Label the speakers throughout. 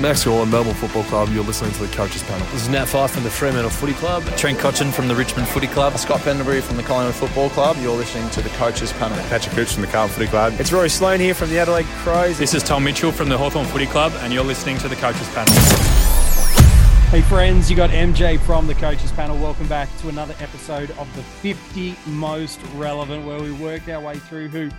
Speaker 1: Max Gawn, Melbourne Football Club. You're listening to the Coaches Panel.
Speaker 2: This is Nat Fyfe from the Fremantle Footy Club.
Speaker 3: Trent Cotchin from the Richmond Footy Club.
Speaker 4: Scott Pendlebury from the Collingwood Football Club. You're listening to the Coaches Panel.
Speaker 5: Patrick Cooch from the Carlton Footy Club.
Speaker 6: It's Rory Sloane here from the Adelaide Crows.
Speaker 7: This is Tom Mitchell from the Hawthorn Footy Club, and you're listening to the Coaches Panel.
Speaker 8: Hey friends, you got MJ from the Coaches Panel. Welcome back to another episode of the 50 Most Relevant, where we work our way through who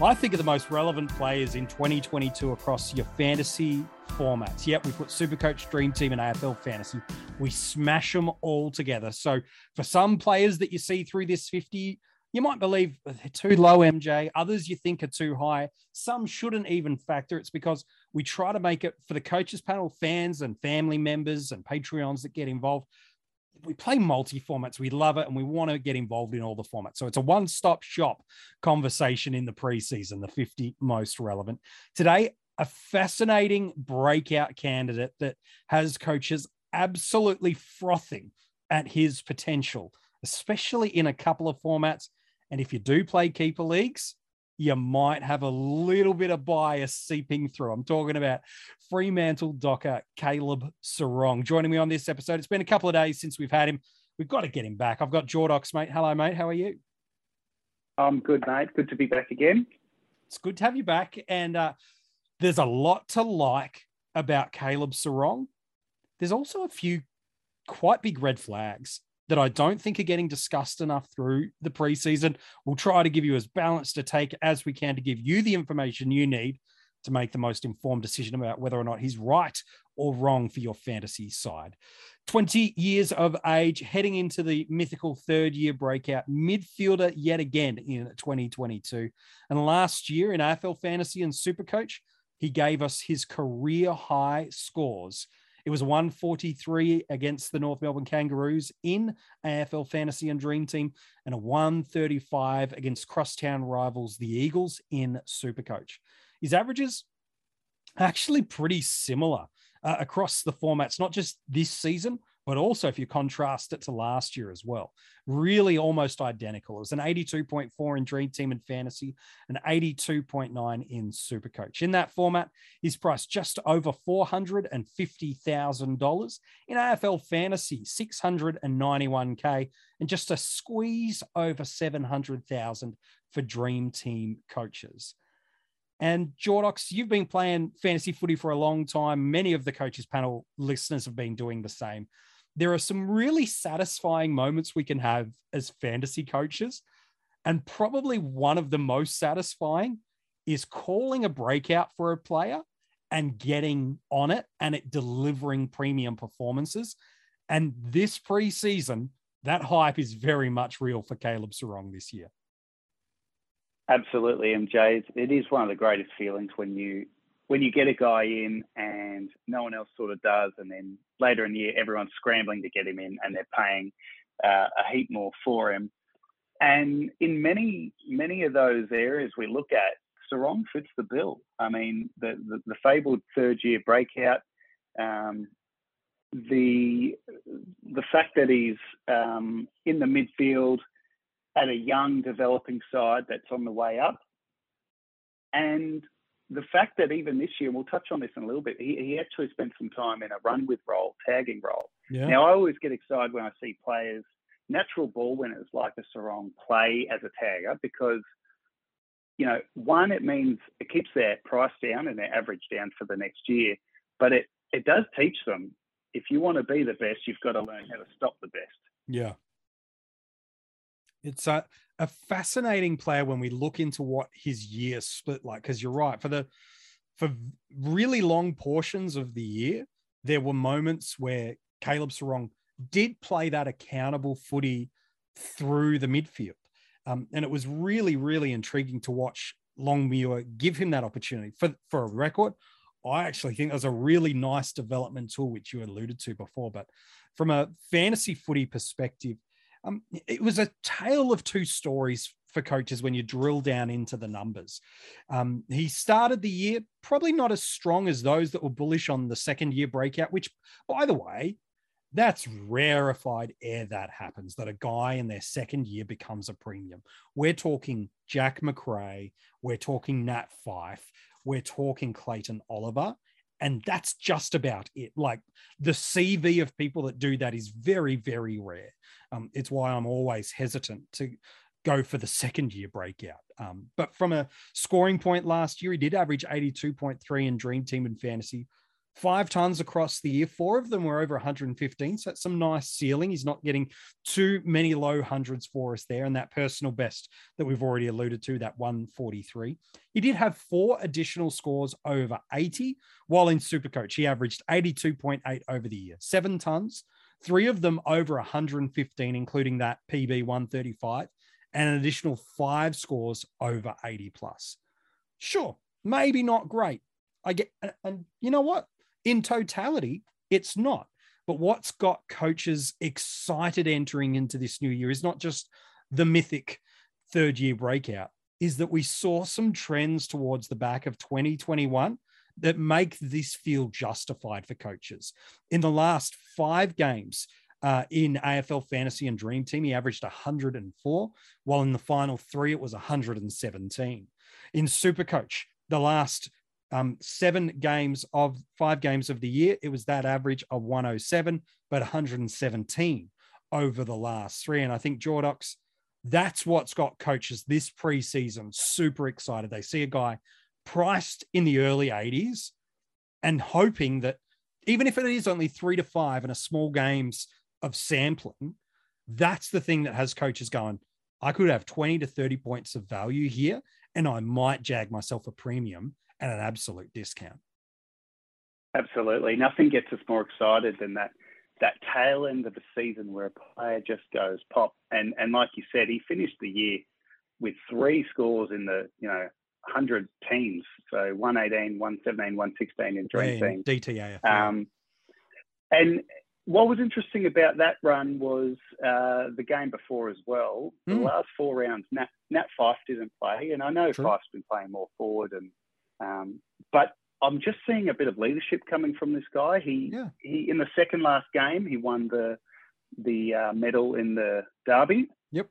Speaker 8: I think are the most relevant players in 2022 across your fantasy formats. Yep, we put Supercoach, Dream Team, and AFL Fantasy. We smash them all together. So for some players that you see through this 50, you might believe they're too low, MJ. Others you think are too high. Some shouldn't even factor. It's because we try to make it for the coaches panel, fans and family members and Patreons that get involved we play multi formats. We love it and we want to get involved in all the formats. So it's a one stop shop conversation in the preseason, the 50 most relevant. Today, a fascinating breakout candidate that has coaches absolutely frothing at his potential, especially in a couple of formats. And if you do play keeper leagues, you might have a little bit of bias seeping through. I'm talking about Fremantle Docker Caleb Serong joining me on this episode. It's been a couple of days since we've had him. We've got to get him back. I've got Jordox, mate. Hello, mate. How are you?
Speaker 9: I'm good, mate. Good to be back again.
Speaker 8: It's good to have you back. And uh, there's a lot to like about Caleb Serong. There's also a few quite big red flags that I don't think are getting discussed enough through the preseason. We'll try to give you as balanced a take as we can to give you the information you need to make the most informed decision about whether or not he's right or wrong for your fantasy side. 20 years of age, heading into the mythical third year breakout, midfielder yet again in 2022. And last year in AFL Fantasy and Supercoach, he gave us his career high scores it was 143 against the North Melbourne Kangaroos in AFL Fantasy and Dream Team, and a 135 against crosstown rivals, the Eagles, in Supercoach. His averages are actually pretty similar uh, across the formats, not just this season, but also if you contrast it to last year as well, really almost identical. It was an 82.4 in Dream Team and Fantasy, an 82.9 in Supercoach. In that format, he's priced just over $450,000. In AFL Fantasy, 691K, and just a squeeze over 700,000 for Dream Team coaches. And Jordox, you've been playing fantasy footy for a long time. Many of the coaches panel listeners have been doing the same there are some really satisfying moments we can have as fantasy coaches. And probably one of the most satisfying is calling a breakout for a player and getting on it and it delivering premium performances. And this preseason, that hype is very much real for Caleb Serong this year.
Speaker 9: Absolutely, MJ. It is one of the greatest feelings when you when you get a guy in and no one else sort of does, and then later in the year everyone's scrambling to get him in and they're paying uh, a heap more for him. And in many many of those areas we look at, Serong fits the bill. I mean, the the, the fabled third year breakout, um, the the fact that he's um, in the midfield at a young developing side that's on the way up, and the fact that even this year, we'll touch on this in a little bit, he, he actually spent some time in a run with role, tagging role. Yeah. Now, I always get excited when I see players, natural ball winners like a Serong, play as a tagger because, you know, one, it means it keeps their price down and their average down for the next year, but it, it does teach them if you want to be the best, you've got to learn how to stop the best.
Speaker 8: Yeah. It's a, a fascinating player when we look into what his year split like. Because you're right, for the for really long portions of the year, there were moments where Caleb Serong did play that accountable footy through the midfield. Um, and it was really, really intriguing to watch Longmuir give him that opportunity. For, for a record, I actually think there's a really nice development tool, which you alluded to before. But from a fantasy footy perspective, um, it was a tale of two stories for coaches when you drill down into the numbers. Um, he started the year probably not as strong as those that were bullish on the second year breakout, which, by the way, that's rarefied air that happens that a guy in their second year becomes a premium. We're talking Jack Macrae, we're talking Nat Fyfe, we're talking Clayton Oliver, And that's just about it. Like the CV of people that do that is very, very rare. Um, it's why I'm always hesitant to go for the second year breakout. Um, but from a scoring point last year, he did average 82.3 in Dream Team and Fantasy, five tons across the year. Four of them were over 115. So that's some nice ceiling. He's not getting too many low hundreds for us there. And that personal best that we've already alluded to, that 143. He did have four additional scores over 80, while in Supercoach, he averaged 82.8 over the year, seven tons, three of them over 115, including that PB 135, and an additional five scores over 80 plus. Sure, maybe not great. I get, and you know what? In totality, it's not. But what's got coaches excited entering into this new year is not just the mythic third year breakout, is that we saw some trends towards the back of 2021 that make this feel justified for coaches. In the last five games, uh, in AFL Fantasy and Dream Team, he averaged 104, while in the final three, it was 117. In Supercoach, the last um, seven games of five games of the year, it was that average of 107, but 117 over the last three. And I think Jordox, that's what's got coaches this preseason super excited. They see a guy priced in the early 80s and hoping that even if it is only three to five and a small games of sampling, that's the thing that has coaches going, I could have 20 to 30 points of value here and I might jag myself a premium at an absolute discount.
Speaker 9: Absolutely. Nothing gets us more excited than that that tail end of the season where a player just goes pop. And and like you said, he finished the year with three scores in the, you know, 100 teams. So 118, 117, 116 in Dream
Speaker 8: yeah,
Speaker 9: Team.
Speaker 8: DTA.
Speaker 9: Um, and what was interesting about that run was uh, the game before as well. The mm. last four rounds, Nat, Nat Fyfe didn't play. And I know True. Fyfe's been playing more forward and um, but I'm just seeing a bit of leadership coming from this guy. He yeah. he in the second last game he won the the uh, medal in the derby.
Speaker 8: Yep.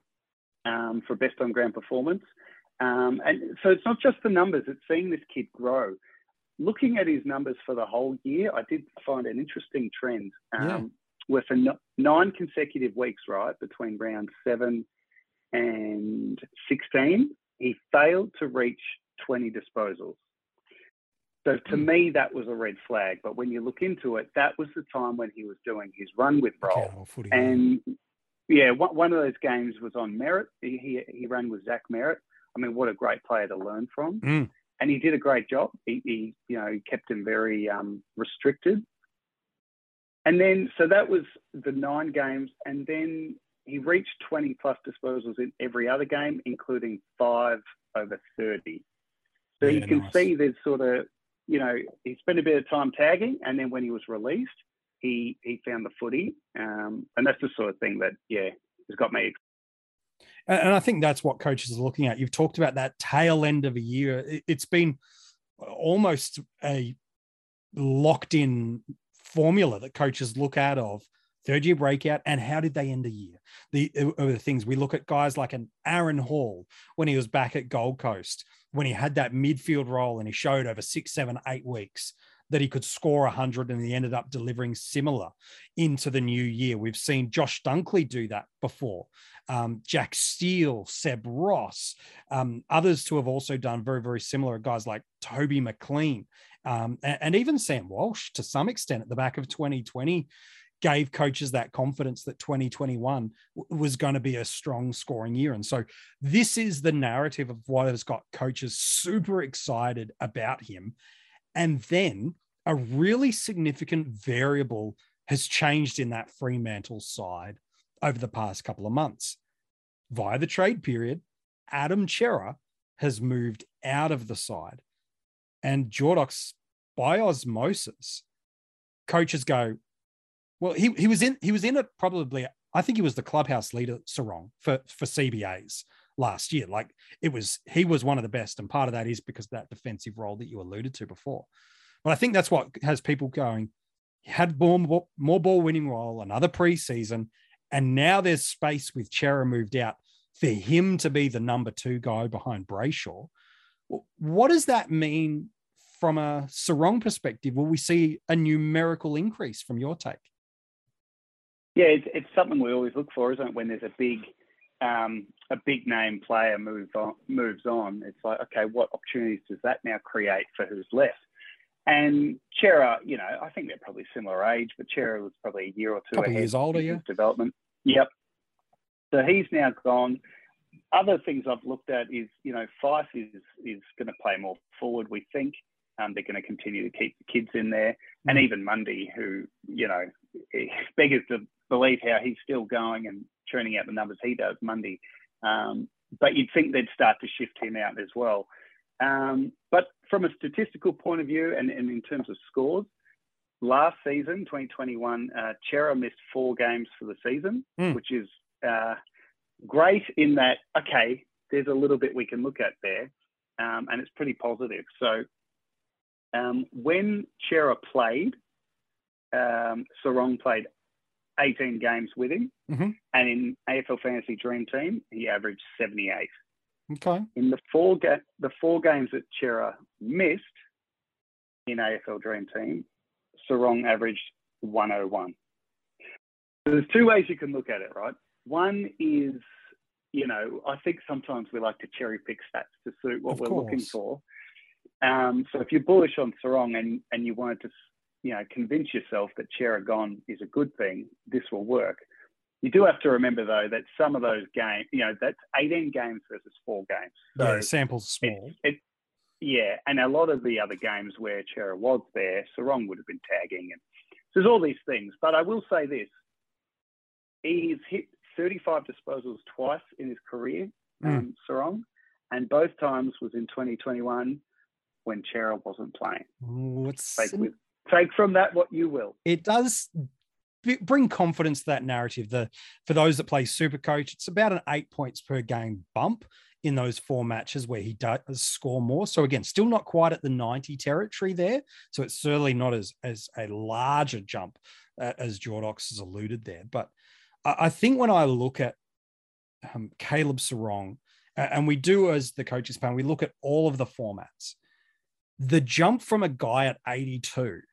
Speaker 9: Um, for best on ground performance. Um, and so it's not just the numbers; it's seeing this kid grow. Looking at his numbers for the whole year, I did find an interesting trend. Um, yeah. For no, nine consecutive weeks, right between round seven and sixteen, he failed to reach 20 disposals. So to hmm. me, that was a red flag. But when you look into it, that was the time when he was doing his run with roll. and yeah, one, of those games was on Merrett. He, he, he ran with Zach Merrett. I mean, what a great player to learn from.
Speaker 8: Mm.
Speaker 9: And he did a great job. He, he you know, kept him very um, restricted. And then, so that was the nine games. And then he reached 20 plus disposals in every other game, including five over 30. So yeah, you can nice. see there's sort of you know, he spent a bit of time tagging, and then when he was released, he he found the footy, um, and that's the sort of thing that yeah has got me.
Speaker 8: And I think that's what coaches are looking at. You've talked about that tail end of a year. It's been almost a locked in formula that coaches look at of third year breakout and how did they end the year the, the things we look at guys like an aaron hall when he was back at gold coast when he had that midfield role and he showed over six, seven, eight weeks that he could score 100 and he ended up delivering similar into the new year. We've seen Josh Dunkley do that before. Um, Jack Steele, Seb Ross, um, others to have also done very, very similar guys like Toby McLean um, and, and, even Sam Walsh to some extent at the back of 2020 gave coaches that confidence that 2021 was going to be a strong scoring year. And so this is the narrative of what has got coaches super excited about him. And then a really significant variable has changed in that Fremantle side over the past couple of months. Via the trade period, Adam Cerra has moved out of the side. And Jordox, by osmosis, coaches go, well, he he was in he was in it probably. I think he was the clubhouse leader, Serong, for for CBAs last year. Like it was, he was one of the best, and part of that is because that defensive role that you alluded to before. But I think that's what has people going. He Had more more ball winning role, another preseason, and now there's space with Cerra moved out for him to be the number two guy behind Brayshaw. What does that mean from a Serong perspective? Will we see a numerical increase from your take?
Speaker 9: Yeah, it's, it's something we always look for, isn't it? When there's a big um, a big name player moves on, moves on, it's like, okay, what opportunities does that now create for who's left? And Cerra, you know, I think they're probably similar age, but Cerra was probably a year or two
Speaker 8: Couple years older, yeah.
Speaker 9: Development. Yep. So he's now gone. Other things I've looked at is, you know, Fyfe is is going to play more forward. We think um, they're going to continue to keep the kids in there, and
Speaker 8: Mm.
Speaker 9: even Mundy, who you know, beggars to believe how he's still going and churning out the numbers he does, Mundy. Um, but you'd think they'd start to shift him out as well. Um, but from a statistical point of view and, and in terms of scores, last season, 2021, uh, Cerra missed four games for the season,
Speaker 8: Mm.
Speaker 9: which is uh, great in that, okay, there's a little bit we can look at there, um, and it's pretty positive. So um, when Cerra played, um, Serong played 18 games with him,
Speaker 8: Mhm.
Speaker 9: and in AFL Fantasy Dream Team, he averaged 78.
Speaker 8: Okay.
Speaker 9: In the four ga- the four games that Cerra missed in AFL Dream Team, Serong averaged 101. So there's two ways you can look at it, right? One is, you know, I think sometimes we like to cherry pick stats to suit what
Speaker 8: Of
Speaker 9: we're looking for. Um, so if you're bullish on Serong and, and you wanted to, you know, convince yourself that Cerra gone is a good thing, this will work. You do have to remember though that some of those games, you know, that's 18 games versus four games. So
Speaker 8: yeah, samples small.
Speaker 9: it, yeah, and a lot of the other games where Cerra was there, Serong would have been tagging, and so there's all these things. But I will say this: he's hit 35 disposals twice in his career, um, Serong, and both times was in 2021 when Cerra wasn't playing.
Speaker 8: Ooh, it's-
Speaker 9: Take with take from that what you will.
Speaker 8: it does bring confidence to that narrative. The for those that play Super Coach, it's about an eight points per game bump in those four matches where he does score more. So again, still not quite at the ninety territory there. So it's certainly not as as a larger jump uh, as Jordox has alluded there. But I, I think when I look at um, Caleb Serong, a- and we do as the coaches panel, we look at all of the formats. The jump from a guy at 82 it-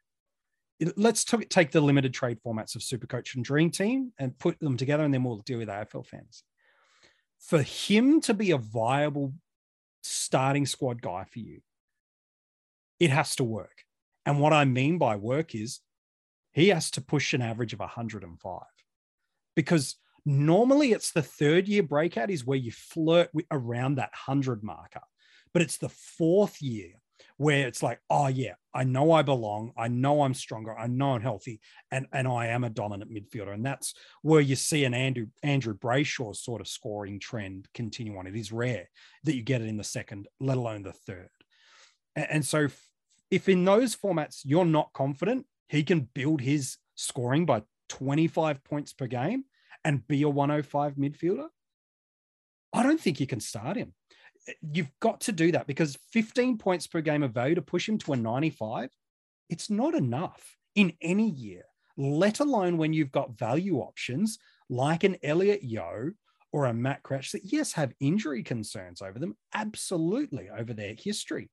Speaker 8: let's t- take the limited trade formats of Supercoach and Dream Team and put them together, and then we'll deal with AFL fans. For him to be a viable starting squad guy for you, it has to work. And what I mean by work is he has to push an average of 105 because normally it's the third year breakout is where you flirt with, around that 100 marker, but it's the fourth year where it's like, oh yeah, I know I belong, I know I'm stronger, I know I'm healthy, and and I am a dominant midfielder, and that's where you see an Andrew Andrew Brayshaw sort of scoring trend continue on. It is rare that you get it in the second, let alone the third, and, and so if, if in those formats you're not confident, he can build his scoring by 25 points per game and be a 105 midfielder. I don't think you can start him you've got to do that because 15 points per game of value to push him to a 95, it's not enough in any year, let alone when you've got value options like an Elliot Yeo or a Matt Crouch that, yes, have injury concerns over them, absolutely over their history.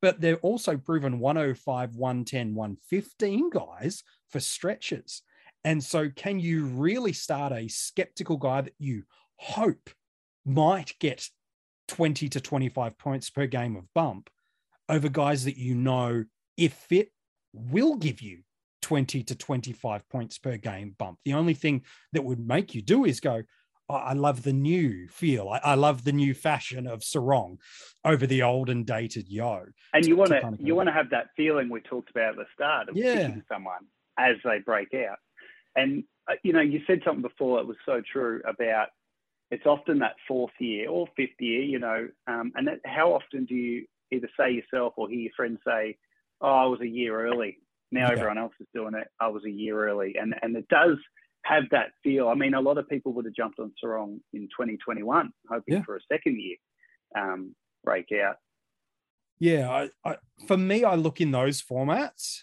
Speaker 8: But they're also proven 105, 110, 115 guys for stretches. And so, can you really start a skeptical guy that you hope might get 20 to 25 points per game of bump over guys that you know, if fit, will give you 20 to 25 points per game bump. The only thing that would make you do is go, oh, I love the new feel. I, I, love the new fashion of Serong over the old and dated Yeo.
Speaker 9: And you want to
Speaker 8: kind of
Speaker 9: you want to have that feeling we talked about at the start of
Speaker 8: Yeah.
Speaker 9: picking someone as they break out. And uh, you know, you said something before that was so true about it's often that fourth year or fifth year, you know, um, and that, how often do you either say yourself or hear your friends say, "Oh, I was a year early." Now
Speaker 8: Yeah.
Speaker 9: everyone else is doing it. I was a year early, and and it does have that feel. I mean, a lot of people would have jumped on Serong in 2021, hoping
Speaker 8: Yeah.
Speaker 9: for a second year um, breakout.
Speaker 8: Yeah, I, I, for me, I look in those formats.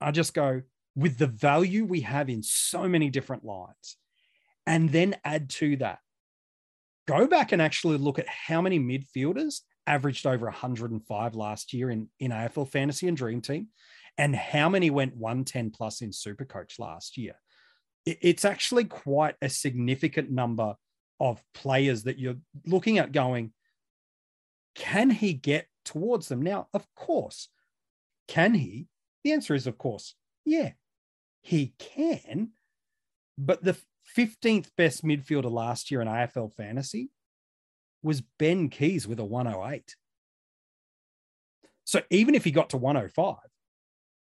Speaker 8: I just go with the value we have in so many different lines, and then add to that. Go back and actually look at how many midfielders averaged over 105 last year in, in AFL Fantasy and Dream Team, and how many went 110 plus in Super Coach last year. It, it's actually quite a significant number of players that you're looking at going, can he get towards them? Now, of course, can he? The answer is, of course, yeah, he can. But the 15th best midfielder last year in AFL fantasy was Ben Keays with a 108. So even if he got to 105,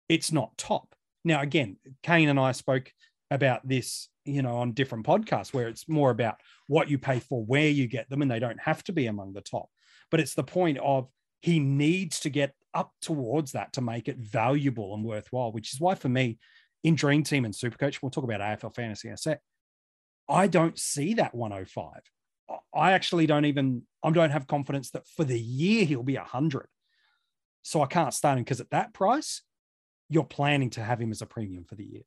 Speaker 8: it's not top. Now, again, Kane and I spoke about this, you know, on different podcasts where it's more about what you pay for, where you get them, and they don't have to be among the top. But it's the point of he needs to get up towards that to make it valuable and worthwhile, which is why for me, in Dream Team and Supercoach, we'll talk about AFL Fantasy in a sec. I don't see that 105. I actually don't even, I don't have confidence that for the year he'll be 100. So I can't start him because at that price, you're planning to have him as a premium for the year.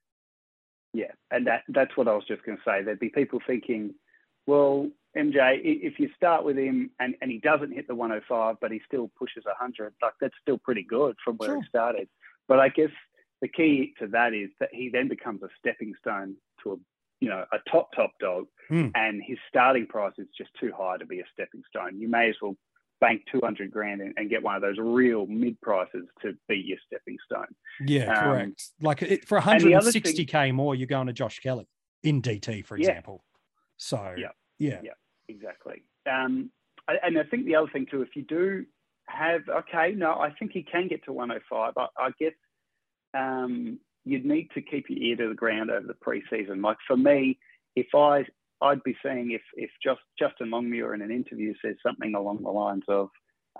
Speaker 9: Yeah, and that that's what I was just going to say. There'd be people thinking, well, MJ, if you start with him and, and he doesn't hit the 105, but he still pushes 100, like that's still pretty good from where
Speaker 8: Sure.
Speaker 9: he started. But I guess the key to that is that he then becomes a stepping stone to a you know a top top dog,
Speaker 8: Hmm.
Speaker 9: and his starting price is just too high to be a stepping stone. You may as well bank 200 grand and, and get one of those real mid prices to be your stepping stone.
Speaker 8: Yeah,
Speaker 9: Um,
Speaker 8: correct. Like it, for
Speaker 9: and the other
Speaker 8: 160K more, you're going to Josh Kelly in DT, for
Speaker 9: Yeah.
Speaker 8: example. So,
Speaker 9: Yeah.
Speaker 8: yeah.
Speaker 9: Yeah. Exactly. Um, I- and I think the other thing too, if you do have, okay, no, I think he can get to 105. I, I guess um, you'd need to keep your ear to the ground over the preseason. Like for me, if I, I'd be saying if if just Justin Longmuir in an interview says something along the lines of,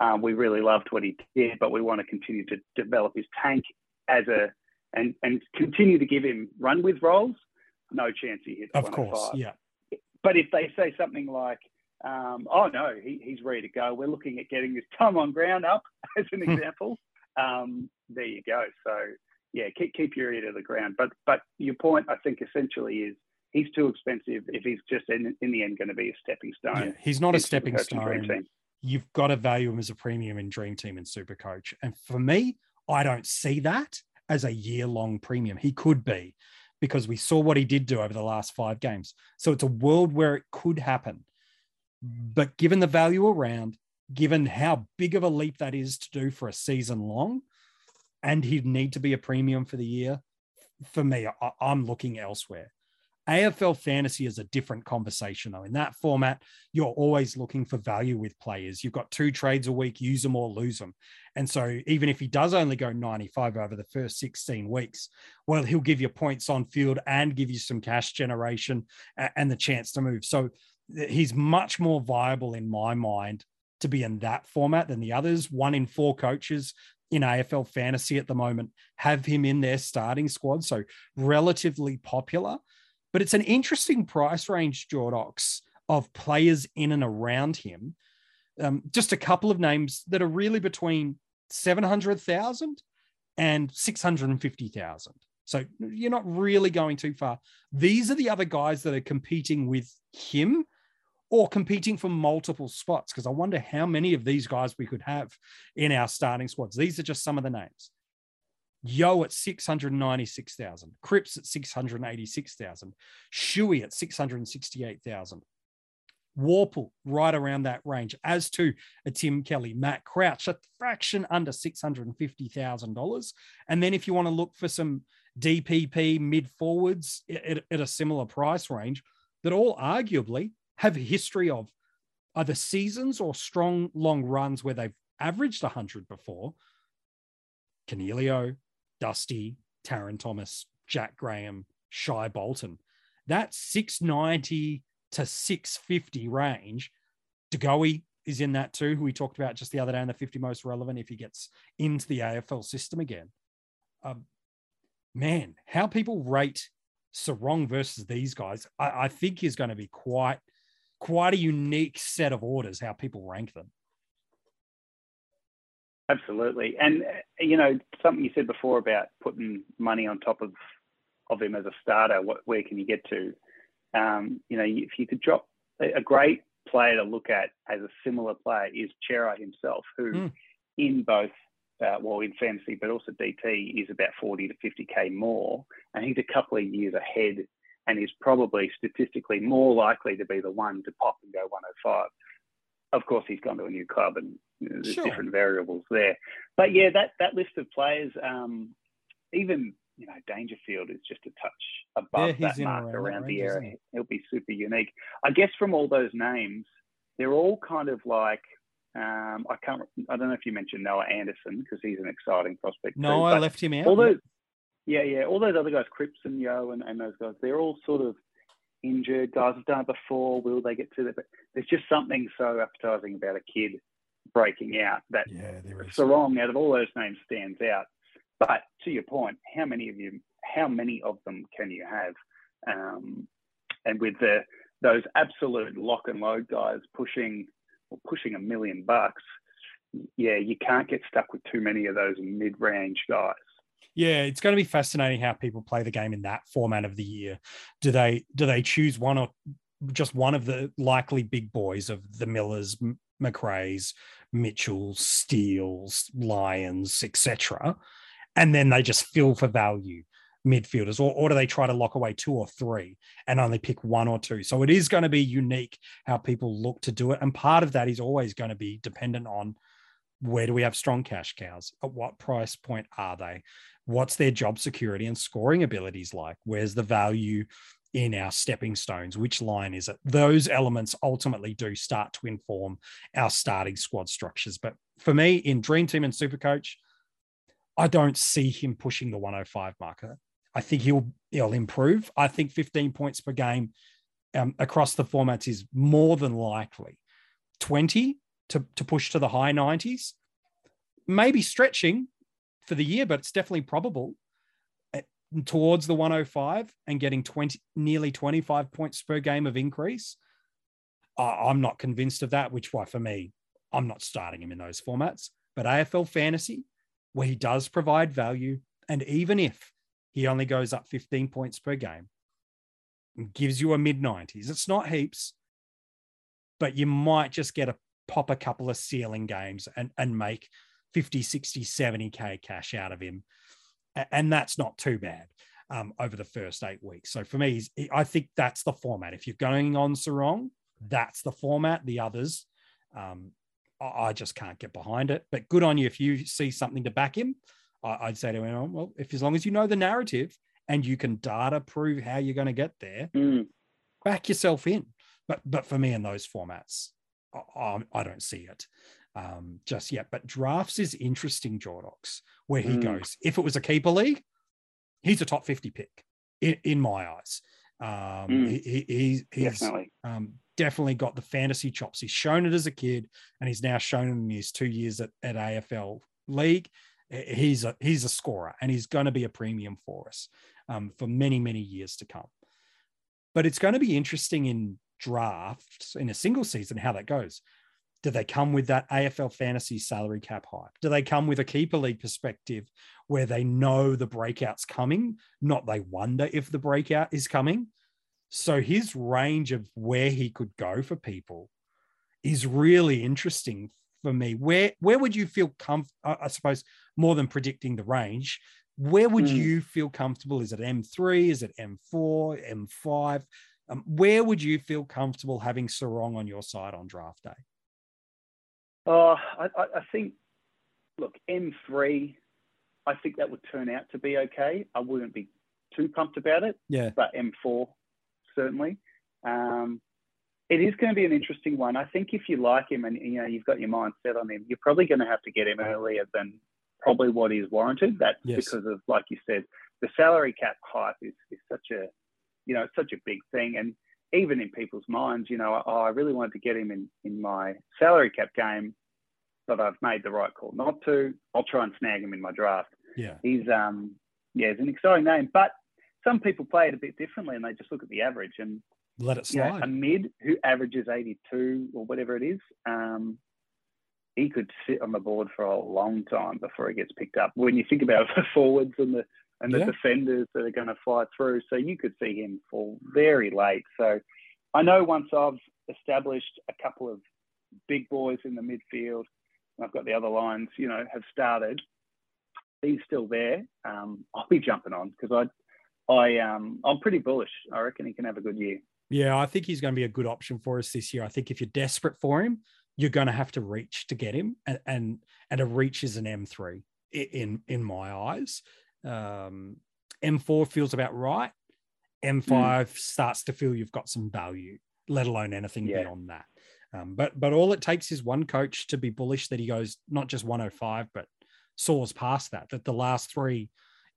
Speaker 9: um, "We really loved what he did, but we want to continue to develop his tank as a and and continue to give him run with roles." No chance he hits
Speaker 8: Of
Speaker 9: 105.
Speaker 8: course. Yeah.
Speaker 9: But if they say something like, um, "Oh no, he, he's ready to go. We're looking at getting his time on ground up," as an
Speaker 8: Hmm.
Speaker 9: example, um, there you go. So yeah, keep keep your ear to the ground. But but your point, I think, essentially is he's too expensive if he's just in, in the end going to be a stepping stone.
Speaker 8: yeah. He's not a stepping
Speaker 9: Supercoach and Dream
Speaker 8: stone. You've got to value him as a premium in Dream Team and Super Coach. And for me, I don't see that as a year long premium. He could be because we saw what he did do over the last five games. So it's a world where it could happen. But given the value around, given how big of a leap that is to do for a season long, and he'd need to be a premium for the year, for me, I, I'm looking elsewhere. AFL fantasy is a different conversation, though. In that format, you're always looking for value with players. You've got two trades a week, use them or lose them. And so, even if he does only go 95 over the first 16 weeks, well, he'll give you points on field and give you some cash generation and the chance to move. So, eh, he's much more viable in my mind to be in that format than the others. One in four coaches in AFL fantasy at the moment have him in their starting squad. So, relatively popular. But it's an interesting price range, Jordox, of players in and around him. Um, just a couple of names that are really between 700,000 and 650,000. So you're not really going too far. These are the other guys that are competing with him or competing for multiple spots because I wonder how many of these guys we could have in our starting squads. These are just some of the names. Yeo at 696,000, Cripps at 686,000, Shuey at 668,000. Worpel right around that range, as to a Tim Kelly, Matt Crouch, a fraction under $650,000. And then if you want to look for some DPP mid forwards at, at a similar price range that all arguably have a history of either seasons or strong long runs where they've averaged 100 before. Canelio, Dusty, Taron Thomas, Jack Graham, Shai Bolton. That 690 to 650 range. DeGoey is in that too, who we talked about just the other day in the 50 most relevant if he gets into the AFL system again. Um, man, how people rate Serong versus these guys, I, I think is going to be quite quite a unique set of orders how people rank them.
Speaker 9: Absolutely, and uh, you know something you said before about putting money on top of of him as a starter. What where can you get to? Um, you know, if you could drop a, great player to look at as a similar player is Cerra himself, who
Speaker 8: Mm.
Speaker 9: in both uh, well in fantasy but also DT is about 40 to 50k more, and he's a couple of years ahead, and is probably statistically more likely to be the one to pop and go 105. Of course, he's gone to a new club, and you know, there's
Speaker 8: Sure.
Speaker 9: different variables there. But yeah, that that list of players, um, even you know Dangerfield is just a touch above
Speaker 8: Yeah,
Speaker 9: that mark
Speaker 8: around
Speaker 9: around the area.
Speaker 8: he?
Speaker 9: He'll be super unique. I guess from all those names, they're all kind of like um, I can't. I don't know if you mentioned Noah Anderson because he's an exciting prospect.
Speaker 8: No,
Speaker 9: too,
Speaker 8: I left him out.
Speaker 9: all those, yeah, yeah, all those other guys, Cripps and Yeo, and, and those guys, they're all sort of injured. Guys have done it before. Will they get to that? But there's just something so appetizing about a kid breaking out that
Speaker 8: yeah.
Speaker 9: Serong out of all those names stands out. But to your point, how many of you, how many of them can you have? Um, and with the those absolute lock and load guys pushing or pushing a million bucks, yeah, you can't get stuck with too many of those mid-range guys.
Speaker 8: Yeah, it's going to be fascinating how people play the game in that format of the year. Do they do they choose one or just one of the likely big boys of the Millers, M- Macrae's, Mitchells, Steels, Lions, etc., and then they just fill for value midfielders, or, or do they try to lock away two or three and only pick one or two? So it is going to be unique how people look to do it, and part of that is always going to be dependent on where do we have strong cash cows? At what price point are they? What's their job security and scoring abilities like? Where's the value in our stepping stones? Which line is it? Those elements ultimately do start to inform our starting squad structures. But for me, in Dream Team and Supercoach, I don't see him pushing the 105 marker. I think he'll he'll improve. I think 15 points per game um, across the formats is more than likely. 20 to, to push to the high 90s, maybe stretching for the year, but it's definitely probable uh, towards the 105 and getting 20 nearly 25 points per game of increase. I'm not convinced of that, which why for me, I'm not starting him in those formats. But AFL fantasy, where he does provide value, and even if he only goes up 15 points per game gives you a mid 90s, it's not heaps, but you might just get a pop a couple of ceiling games and, and make 50, 60, 70K cash out of him. And that's not too bad um, over the first eight weeks. So for me, I think that's the format. If you're going on Serong, that's the format. The others, um, I just can't get behind it. But good on you if you see something to back him. I- I'd say to him, well, if as long as you know the narrative and you can data prove how you're going to get there,
Speaker 9: Mm.
Speaker 8: back yourself in. But but for me in those formats, I, I- don't see it um, just yet. But drafts is interesting, Jordox, where he
Speaker 9: Mm.
Speaker 8: goes. If it was a keeper league, he's a top 50 pick in, in my eyes. Um,
Speaker 9: Mm.
Speaker 8: he, he, he's he's
Speaker 9: Definitely.
Speaker 8: um, definitely got the fantasy chops. He's shown it as a kid, and he's now shown it in his two years at, at AFL League. He's a he's a scorer, and he's going to be a premium for us um, for many many years to come. But it's going to be interesting in drafts in a single season how that goes. Do they come with that AFL fantasy salary cap hype? Do they come with a keeper league perspective where they know the breakout's coming, not they wonder if the breakout is coming? So his range of where he could go for people is really interesting for me. Where where would you feel comfortable? I suppose more than predicting the range, where would
Speaker 9: Hmm.
Speaker 8: you feel comfortable? Is it M3? Is it M4? M5? Um, where would you feel comfortable having Serong on your side on draft day?
Speaker 9: I, I I think, look, M3, I think that would turn out to be okay. I wouldn't be too pumped about it,
Speaker 8: Yeah,
Speaker 9: but M4, certainly. Um, it is going to be an interesting one. I think if you like him and you know you've got your mind set on him, you're probably going to have to get him earlier than probably what is warranted. That's
Speaker 8: Yes.
Speaker 9: because of, like you said, the salary cap hype is, is such a, you know, it's such a big thing. And even in people's minds, you know, oh, I really wanted to get him in, in my salary cap game, but I've made the right call not to. I'll try and snag him in my draft.
Speaker 8: yeah,
Speaker 9: He's, um, yeah, he's an exciting name, but some people play it a bit differently and they just look at the average and
Speaker 8: let it
Speaker 9: you know,
Speaker 8: slide.
Speaker 9: a mid who averages 82 or whatever it is, um, he could sit on the board for a long time before he gets picked up. When you think about the forwards and the and the
Speaker 8: Yeah.
Speaker 9: defenders that are going to fly through, so you could see him fall very late. So I know once I've established a couple of big boys in the midfield. I've got the other lines, you know, have started. He's still there. Um, I'll be jumping on because I, I, um, I'm pretty bullish. I reckon he can have a good year.
Speaker 8: Yeah, I think he's going to be a good option for us this year. I think if you're desperate for him, you're going to have to reach to get him, and and, and a reach is an M3 in in my eyes. Um, M4 feels about right. M5 mm. starts to feel you've got some value, let alone anything yeah. beyond that. Um, but but all it takes is one coach to be bullish that he goes not just 105, but soars past that. That the last three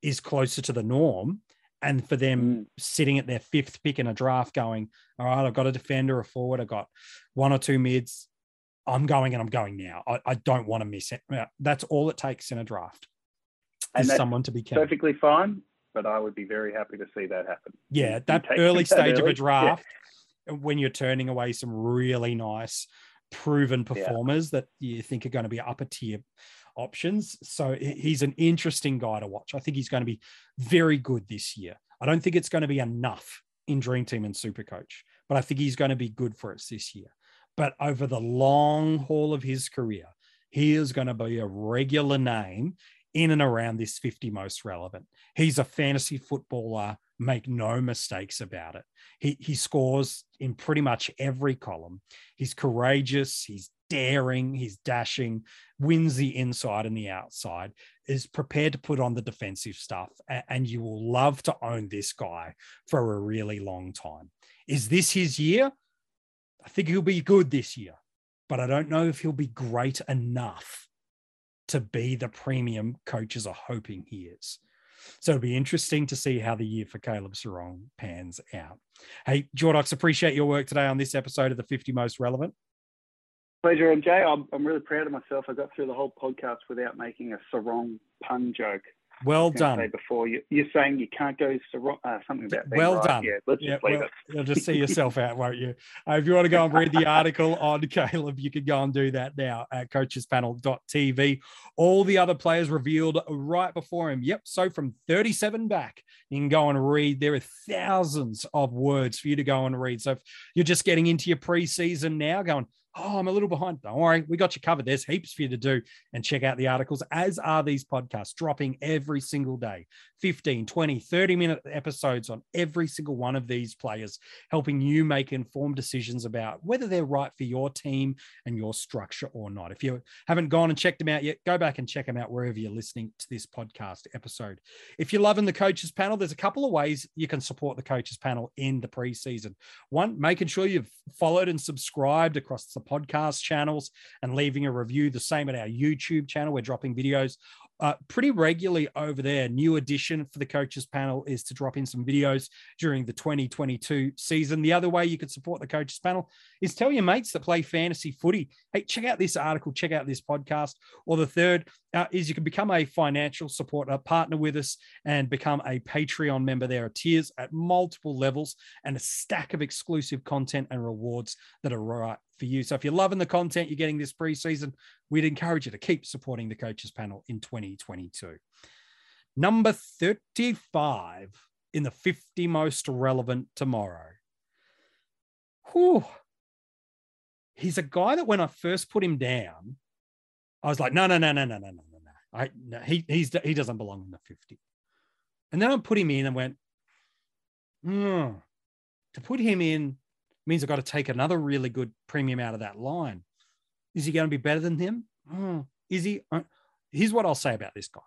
Speaker 8: is closer to the norm, and for them mm. sitting at their fifth pick in a draft, going, all right, I've got a defender, a forward, I've got one or two mids. I'm going and I'm going now. I, I don't want to miss it. That's all it takes in a draft. And someone to be
Speaker 9: kept. perfectly fine. But I would be very happy to see that happen.
Speaker 8: Yeah, that early stage early. of a draft. Yeah when you're turning away some really nice proven performers yeah. that you think are going to be upper tier options. So he's an interesting guy to watch. I think he's going to be very good this year. I don't think it's going to be enough in Dream Team and Super Coach, but I think he's going to be good for us this year. But over the long haul of his career, he is going to be a regular name in and around this 50 most relevant. He's a fantasy footballer make no mistakes about it. He, he scores in pretty much every column. He's courageous, he's daring, he's dashing, wins the inside and the outside, is prepared to put on the defensive stuff. And you will love to own this guy for a really long time. Is this his year? I think he'll be good this year, but I don't know if he'll be great enough to be the premium coaches are hoping he is. So it'll be interesting to see how the year for Caleb Serong pans out. Hey, Jordox, appreciate your work today on this episode of the 50 Most Relevant.
Speaker 9: Pleasure, MJ. I'm, I'm really proud of myself. I got through the whole podcast without making a Serong pun joke.
Speaker 8: Well done.
Speaker 9: before you, you're saying you can't go so uh, something about
Speaker 8: well
Speaker 9: right.
Speaker 8: done.
Speaker 9: Yeah, let's yeah,
Speaker 8: just leave well, it. You'll just see yourself out, won't you? Uh, if you want to go and read the article on Caleb, you can go and do that now at coachespanel.tv. All the other players revealed right before him. Yep. So from 37 back, you can go and read. There are thousands of words for you to go and read. So if you're just getting into your preseason now, going, oh, I'm a little behind. Don't worry, we got you covered. There's heaps for you to do and check out the articles, as are these podcasts dropping every single day 15, 20, 30 minute episodes on every single one of these players, helping you make informed decisions about whether they're right for your team and your structure or not. If you haven't gone and checked them out yet, go back and check them out wherever you're listening to this podcast episode. If you're loving the coaches panel, there's a couple of ways you can support the coaches panel in the preseason. One, making sure you've followed and subscribed across the podcast channels and leaving a review. The same at our YouTube channel. We're dropping videos uh, pretty regularly over there. New addition for the coaches panel is to drop in some videos during the 2022 season. The other way you could support the coaches panel is tell your mates that play fantasy footy, hey, check out this article, check out this podcast. Or the third uh, is you can become a financial supporter, partner with us, and become a Patreon member. There are tiers at multiple levels and a stack of exclusive content and rewards that are right for you. So if you're loving the content you're getting this preseason, we'd encourage you to keep supporting the coaches panel in 2022. Number 35 in the 50 most relevant tomorrow. Whew. He's a guy that when I first put him down, I was like, no, no, no, no, no, no, no, no, no. I, no he, he's, he doesn't belong in the 50. And then I put him in and went, hmm, to put him in means I've got to take another really good premium out of that line. Is he going to be better than him? Oh, is he? Uh, here's what I'll say about this guy.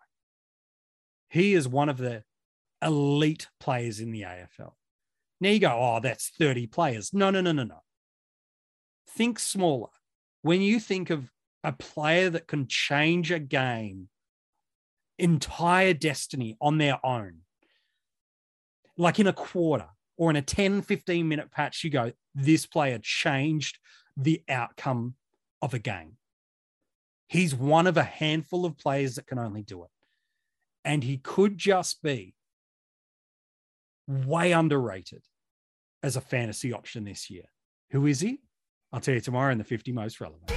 Speaker 8: He is one of the elite players in the AFL. Now you go, oh, that's 30 players. No, no, no, no, no. Think smaller. When you think of a player that can change a game, entire destiny on their own, like in a quarter, or in a 10, 15 minute patch, you go, this player changed the outcome of a game. He's one of a handful of players that can only do it. And he could just be way underrated as a fantasy option this year. Who is he? I'll tell you tomorrow in the 50 most relevant.